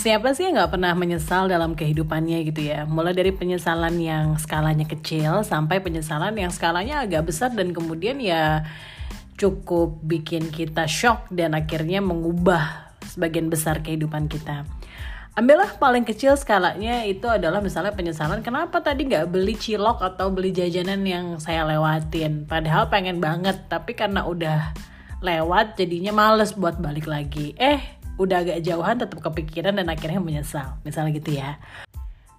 Siapa sih yang nggak pernah menyesal dalam kehidupannya gitu ya? Mulai dari penyesalan yang skalanya kecil sampai penyesalan yang skalanya agak besar dan kemudian ya cukup bikin kita shock dan akhirnya mengubah sebagian besar kehidupan kita. Ambillah paling kecil skalanya itu adalah misalnya penyesalan kenapa tadi nggak beli cilok atau beli jajanan yang saya lewatin. Padahal pengen banget tapi karena udah lewat jadinya males buat balik lagi. Eh udah agak jauhan tetap kepikiran dan akhirnya menyesal. Misalnya gitu ya.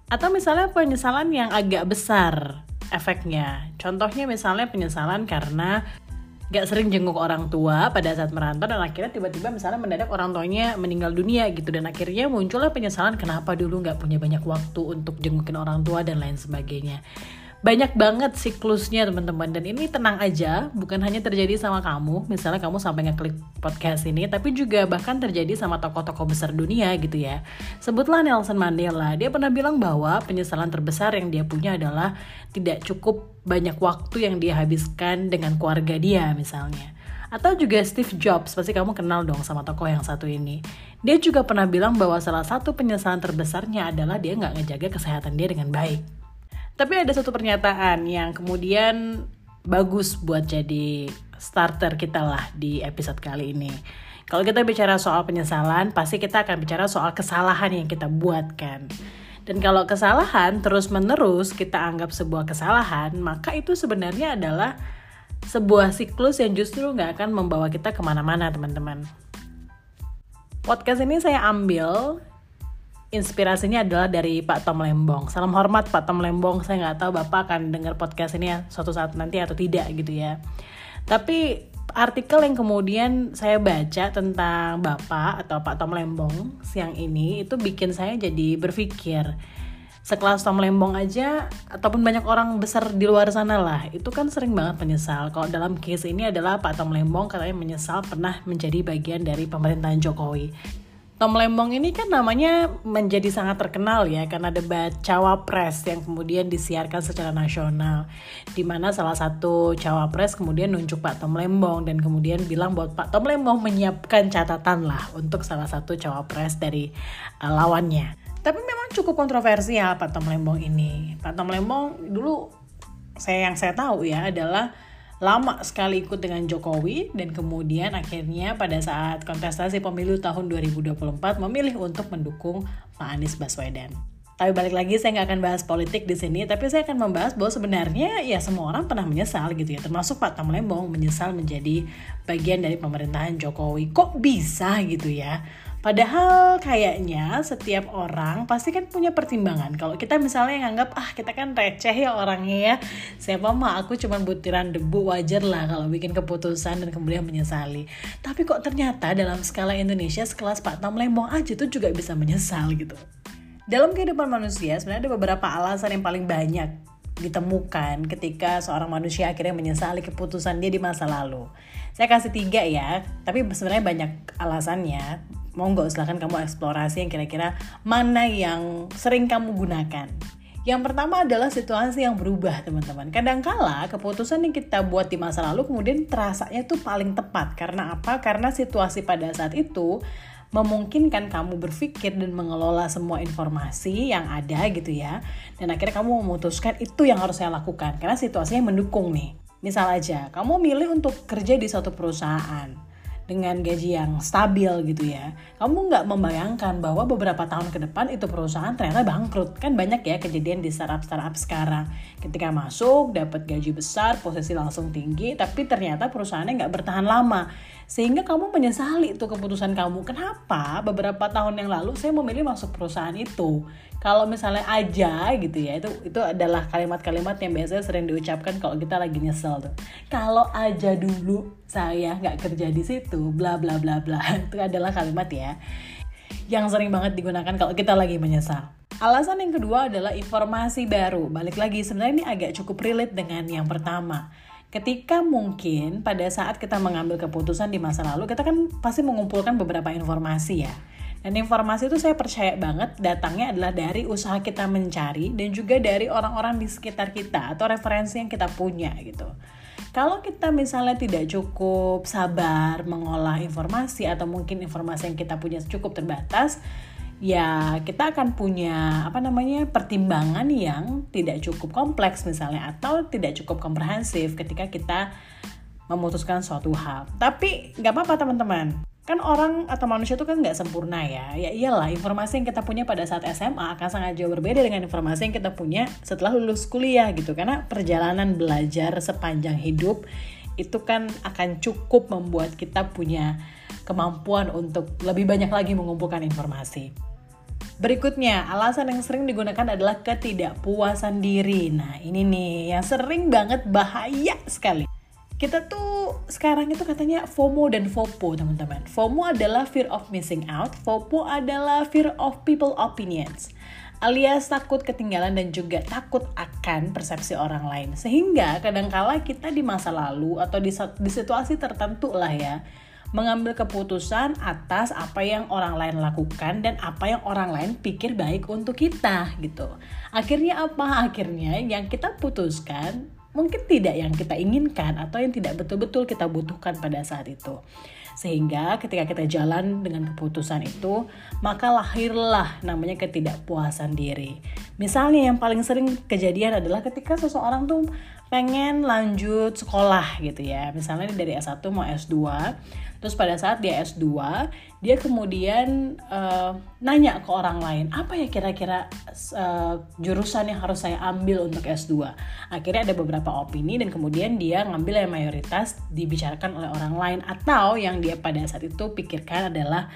Atau misalnya penyesalan yang agak besar efeknya. Contohnya misalnya penyesalan karena gak sering jenguk orang tua pada saat merantau dan akhirnya tiba-tiba misalnya mendadak orang tuanya meninggal dunia gitu. Dan akhirnya muncullah penyesalan kenapa dulu gak punya banyak waktu untuk jengukin orang tua dan lain sebagainya banyak banget siklusnya teman-teman. Dan ini tenang aja bukan hanya terjadi sama kamu. Misalnya kamu sampai ngeklik podcast ini tapi juga bahkan terjadi sama tokoh-tokoh besar dunia gitu ya. Sebutlah Nelson Mandela. Dia pernah bilang bahwa penyesalan terbesar yang dia punya adalah tidak cukup banyak waktu yang dia habiskan dengan keluarga dia misalnya. Atau juga Steve Jobs pasti kamu kenal dong sama tokoh yang satu ini. Dia juga pernah bilang bahwa salah satu penyesalan terbesarnya adalah dia nggak ngejaga kesehatan dia dengan baik tapi ada satu pernyataan yang kemudian bagus buat jadi starter kita lah di episode kali ini. Kalau kita bicara soal penyesalan, pasti kita akan bicara soal kesalahan yang kita buat kan. Dan kalau kesalahan terus-menerus kita anggap sebuah kesalahan, maka itu sebenarnya adalah sebuah siklus yang justru nggak akan membawa kita ke mana-mana teman-teman. Podcast ini saya ambil inspirasinya adalah dari Pak Tom Lembong. Salam hormat Pak Tom Lembong. Saya nggak tahu Bapak akan dengar podcast ini ya suatu saat nanti atau tidak gitu ya. Tapi artikel yang kemudian saya baca tentang Bapak atau Pak Tom Lembong siang ini itu bikin saya jadi berpikir sekelas Tom Lembong aja ataupun banyak orang besar di luar sana lah itu kan sering banget menyesal kalau dalam case ini adalah Pak Tom Lembong katanya menyesal pernah menjadi bagian dari pemerintahan Jokowi Tom Lembong ini kan namanya menjadi sangat terkenal ya karena debat cawapres yang kemudian disiarkan secara nasional di mana salah satu cawapres kemudian nunjuk Pak Tom Lembong dan kemudian bilang bahwa Pak Tom Lembong menyiapkan catatan lah untuk salah satu cawapres dari uh, lawannya. Tapi memang cukup kontroversial Pak Tom Lembong ini. Pak Tom Lembong dulu saya yang saya tahu ya adalah lama sekali ikut dengan Jokowi dan kemudian akhirnya pada saat kontestasi pemilu tahun 2024 memilih untuk mendukung Pak Anies Baswedan. Tapi balik lagi saya nggak akan bahas politik di sini, tapi saya akan membahas bahwa sebenarnya ya semua orang pernah menyesal gitu ya, termasuk Pak Tam Lembong menyesal menjadi bagian dari pemerintahan Jokowi. Kok bisa gitu ya? Padahal kayaknya setiap orang pasti kan punya pertimbangan. Kalau kita misalnya nganggap ah kita kan receh ya orangnya ya. Siapa mah aku cuma butiran debu wajar lah kalau bikin keputusan dan kemudian menyesali. Tapi kok ternyata dalam skala Indonesia sekelas Pak Tam Lembong aja tuh juga bisa menyesal gitu. Dalam kehidupan manusia sebenarnya ada beberapa alasan yang paling banyak ditemukan ketika seorang manusia akhirnya menyesali keputusan dia di masa lalu. Saya kasih tiga ya, tapi sebenarnya banyak alasannya monggo silahkan kamu eksplorasi yang kira-kira mana yang sering kamu gunakan. Yang pertama adalah situasi yang berubah teman-teman. Kadangkala keputusan yang kita buat di masa lalu kemudian terasanya tuh paling tepat. Karena apa? Karena situasi pada saat itu memungkinkan kamu berpikir dan mengelola semua informasi yang ada gitu ya. Dan akhirnya kamu memutuskan itu yang harus saya lakukan. Karena situasinya mendukung nih. Misal aja, kamu milih untuk kerja di suatu perusahaan dengan gaji yang stabil gitu ya. Kamu nggak membayangkan bahwa beberapa tahun ke depan itu perusahaan ternyata bangkrut. Kan banyak ya kejadian di startup startup sekarang. Ketika masuk dapat gaji besar posisi langsung tinggi tapi ternyata perusahaannya nggak bertahan lama. Sehingga kamu menyesali itu keputusan kamu. Kenapa beberapa tahun yang lalu saya memilih masuk perusahaan itu? Kalau misalnya aja gitu ya itu itu adalah kalimat-kalimat yang biasanya sering diucapkan kalau kita lagi nyesel tuh. Kalau aja dulu saya nggak kerja di situ bla bla bla bla. Itu adalah kalimat ya yang sering banget digunakan kalau kita lagi menyesal. Alasan yang kedua adalah informasi baru. Balik lagi, sebenarnya ini agak cukup relate dengan yang pertama. Ketika mungkin pada saat kita mengambil keputusan di masa lalu kita kan pasti mengumpulkan beberapa informasi ya. Dan informasi itu saya percaya banget datangnya adalah dari usaha kita mencari dan juga dari orang-orang di sekitar kita atau referensi yang kita punya gitu kalau kita misalnya tidak cukup sabar mengolah informasi atau mungkin informasi yang kita punya cukup terbatas ya kita akan punya apa namanya pertimbangan yang tidak cukup kompleks misalnya atau tidak cukup komprehensif ketika kita memutuskan suatu hal. Tapi nggak apa-apa teman-teman. Kan orang atau manusia itu kan nggak sempurna ya. Ya iyalah informasi yang kita punya pada saat SMA akan sangat jauh berbeda dengan informasi yang kita punya setelah lulus kuliah gitu. Karena perjalanan belajar sepanjang hidup itu kan akan cukup membuat kita punya kemampuan untuk lebih banyak lagi mengumpulkan informasi. Berikutnya, alasan yang sering digunakan adalah ketidakpuasan diri. Nah, ini nih yang sering banget bahaya sekali kita tuh sekarang itu katanya FOMO dan FOPO teman-teman. FOMO adalah fear of missing out, FOPO adalah fear of people opinions alias takut ketinggalan dan juga takut akan persepsi orang lain. Sehingga kadangkala kita di masa lalu atau di, di situasi tertentu lah ya, mengambil keputusan atas apa yang orang lain lakukan dan apa yang orang lain pikir baik untuk kita gitu. Akhirnya apa? Akhirnya yang kita putuskan mungkin tidak yang kita inginkan atau yang tidak betul-betul kita butuhkan pada saat itu. Sehingga ketika kita jalan dengan keputusan itu, maka lahirlah namanya ketidakpuasan diri. Misalnya yang paling sering kejadian adalah ketika seseorang tuh pengen lanjut sekolah gitu ya. Misalnya dari S1 mau S2, Terus pada saat dia S2, dia kemudian uh, nanya ke orang lain, apa ya kira-kira uh, jurusan yang harus saya ambil untuk S2? Akhirnya ada beberapa opini dan kemudian dia ngambil yang mayoritas dibicarakan oleh orang lain atau yang dia pada saat itu pikirkan adalah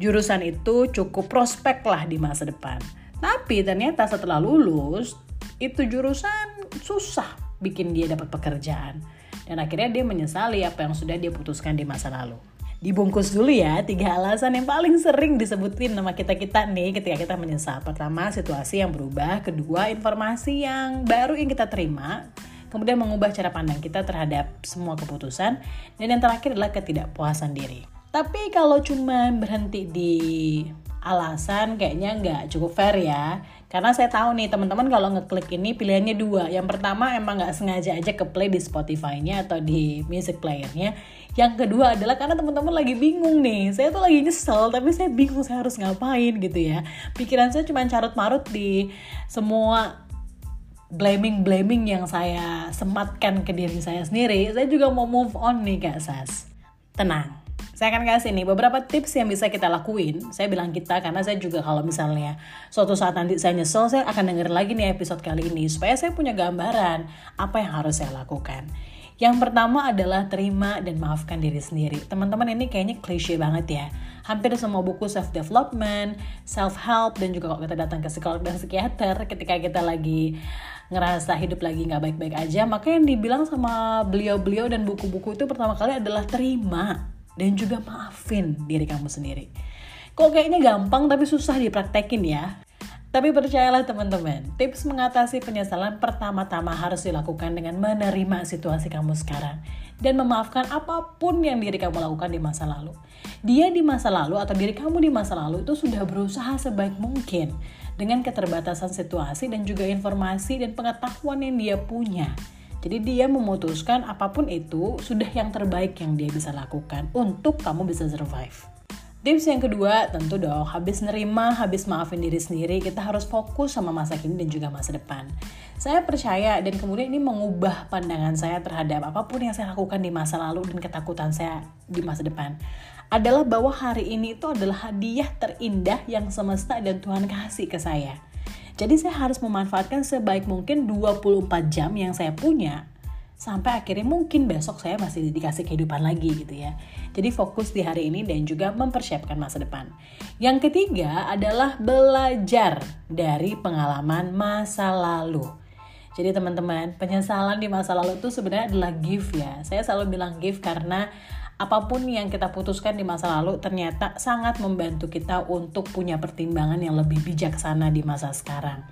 jurusan itu cukup prospek lah di masa depan. Tapi ternyata setelah lulus, itu jurusan susah bikin dia dapat pekerjaan dan akhirnya dia menyesali apa yang sudah dia putuskan di masa lalu. Dibungkus dulu ya, tiga alasan yang paling sering disebutin nama kita-kita nih ketika kita menyesal. Pertama, situasi yang berubah. Kedua, informasi yang baru yang kita terima. Kemudian mengubah cara pandang kita terhadap semua keputusan. Dan yang terakhir adalah ketidakpuasan diri. Tapi kalau cuma berhenti di alasan kayaknya nggak cukup fair ya karena saya tahu nih teman-teman kalau ngeklik ini pilihannya dua. Yang pertama emang nggak sengaja aja ke play di Spotify-nya atau di music player-nya. Yang kedua adalah karena teman-teman lagi bingung nih. Saya tuh lagi nyesel tapi saya bingung saya harus ngapain gitu ya. Pikiran saya cuma carut marut di semua blaming blaming yang saya sematkan ke diri saya sendiri. Saya juga mau move on nih kak Sas. Tenang saya akan kasih nih beberapa tips yang bisa kita lakuin. Saya bilang kita karena saya juga kalau misalnya suatu saat nanti saya nyesel, saya akan denger lagi nih episode kali ini supaya saya punya gambaran apa yang harus saya lakukan. Yang pertama adalah terima dan maafkan diri sendiri. Teman-teman ini kayaknya klise banget ya. Hampir semua buku self development, self help dan juga kalau kita datang ke psikolog dan psikiater ketika kita lagi ngerasa hidup lagi nggak baik-baik aja, maka yang dibilang sama beliau-beliau dan buku-buku itu pertama kali adalah terima dan juga maafin diri kamu sendiri. Kok kayaknya gampang tapi susah dipraktekin ya. Tapi percayalah teman-teman, tips mengatasi penyesalan pertama-tama harus dilakukan dengan menerima situasi kamu sekarang dan memaafkan apa pun yang diri kamu lakukan di masa lalu. Dia di masa lalu atau diri kamu di masa lalu itu sudah berusaha sebaik mungkin dengan keterbatasan situasi dan juga informasi dan pengetahuan yang dia punya jadi dia memutuskan apa pun itu sudah yang terbaik yang dia bisa lakukan untuk kamu bisa survive. Tips yang kedua tentu dong habis nerima, habis maafin diri sendiri kita harus fokus sama masa kini dan juga masa depan. Saya percaya dan kemudian ini mengubah pandangan saya terhadap apa pun yang saya lakukan di masa lalu dan ketakutan saya di masa depan. Adalah bahwa hari ini itu adalah hadiah terindah yang semesta dan Tuhan kasih ke saya jadi saya harus memanfaatkan sebaik mungkin 24 jam yang saya punya sampai akhirnya mungkin besok saya masih dikasih kehidupan lagi gitu ya. Jadi fokus di hari ini dan juga mempersiapkan masa depan. Yang ketiga adalah belajar dari pengalaman masa lalu. Jadi teman-teman, penyesalan di masa lalu itu sebenarnya adalah gift ya. Saya selalu bilang gift karena apa pun yang kita putuskan di masa lalu ternyata sangat membantu kita untuk punya pertimbangan yang lebih bijaksana di masa sekarang.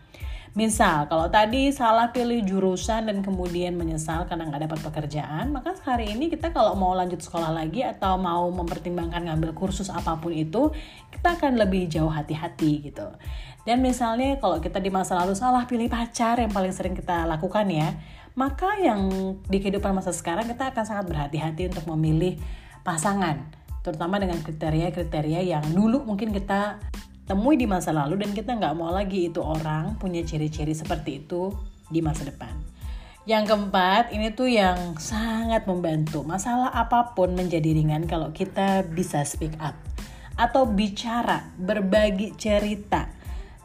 Misal, kalau tadi salah pilih jurusan dan kemudian menyesal karena nggak dapat pekerjaan, maka hari ini kita kalau mau lanjut sekolah lagi atau mau mempertimbangkan ngambil kursus apa pun itu, kita akan lebih jauh hati-hati gitu. Dan misalnya kalau kita di masa lalu salah pilih pacar yang paling sering kita lakukan ya, maka yang di kehidupan masa sekarang kita akan sangat berhati-hati untuk memilih pasangan terutama dengan kriteria-kriteria yang dulu mungkin kita temui di masa lalu dan kita nggak mau lagi itu orang punya ciri-ciri seperti itu di masa depan. Yang keempat, ini tuh yang sangat membantu. Masalah apa pun menjadi ringan kalau kita bisa speak up atau bicara, berbagi cerita.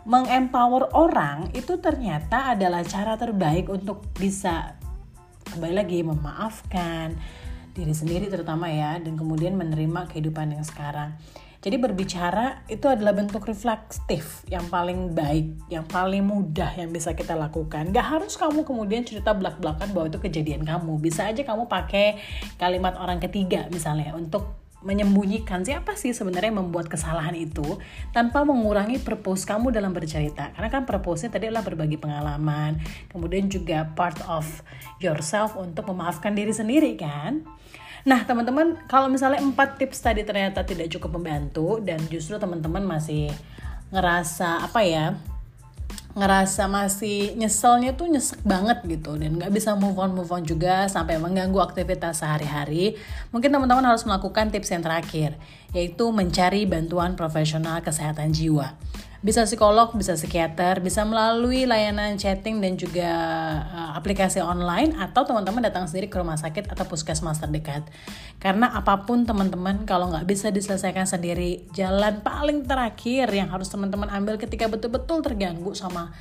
Mengempower orang itu ternyata adalah cara terbaik untuk bisa kembali lagi memaafkan diri sendiri terutama ya dan kemudian menerima kehidupan yang sekarang. Jadi berbicara itu adalah bentuk reflektif yang paling baik, yang paling mudah yang bisa kita lakukan. Gak harus kamu kemudian cerita belak-belakan bahwa itu kejadian kamu. Bisa aja kamu pakai kalimat orang ketiga misalnya untuk menyembunyikan siapa sih sebenarnya yang membuat kesalahan itu tanpa mengurangi purpose kamu dalam bercerita karena kan purpose-nya tadi adalah berbagi pengalaman kemudian juga part of yourself untuk memaafkan diri sendiri kan Nah, teman-teman, kalau misalnya empat tips tadi ternyata tidak cukup membantu dan justru teman-teman masih ngerasa apa ya? Ngerasa masih nyeselnya tuh nyesek banget gitu. Dan nggak bisa move on move on juga sampai mengganggu aktivitas sehari-hari. Mungkin teman-teman harus melakukan tips yang terakhir yaitu mencari bantuan profesional kesehatan jiwa bisa psikolog, bisa psikiater, bisa melalui layanan chatting dan juga uh, aplikasi online atau teman-teman datang sendiri ke rumah sakit atau puskesmas terdekat. Karena apa pun teman-teman kalau nggak bisa diselesaikan sendiri, jalan paling terakhir yang harus teman-teman ambil ketika betul-betul terganggu sama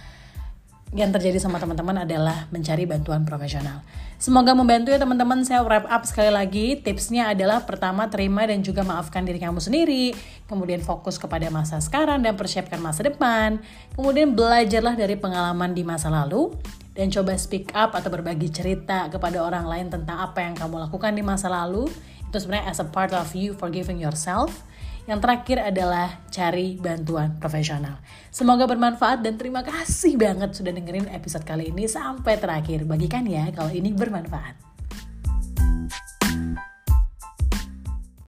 yang terjadi sama teman-teman adalah mencari bantuan profesional. Semoga membantu ya teman-teman. Saya wrap up sekali lagi. Tipsnya adalah pertama terima dan juga maafkan diri kamu sendiri. Kemudian fokus kepada masa sekarang dan persiapkan masa depan. Kemudian belajarlah dari pengalaman di masa lalu dan coba speak up atau berbagi cerita kepada orang lain tentang apa yang kamu lakukan di masa lalu. Itu sebenarnya as a part of you forgiving yourself. Yang terakhir adalah cari bantuan profesional. Semoga bermanfaat dan terima kasih banget sudah dengerin episode kali ini sampai terakhir. Bagikan ya kalau ini bermanfaat.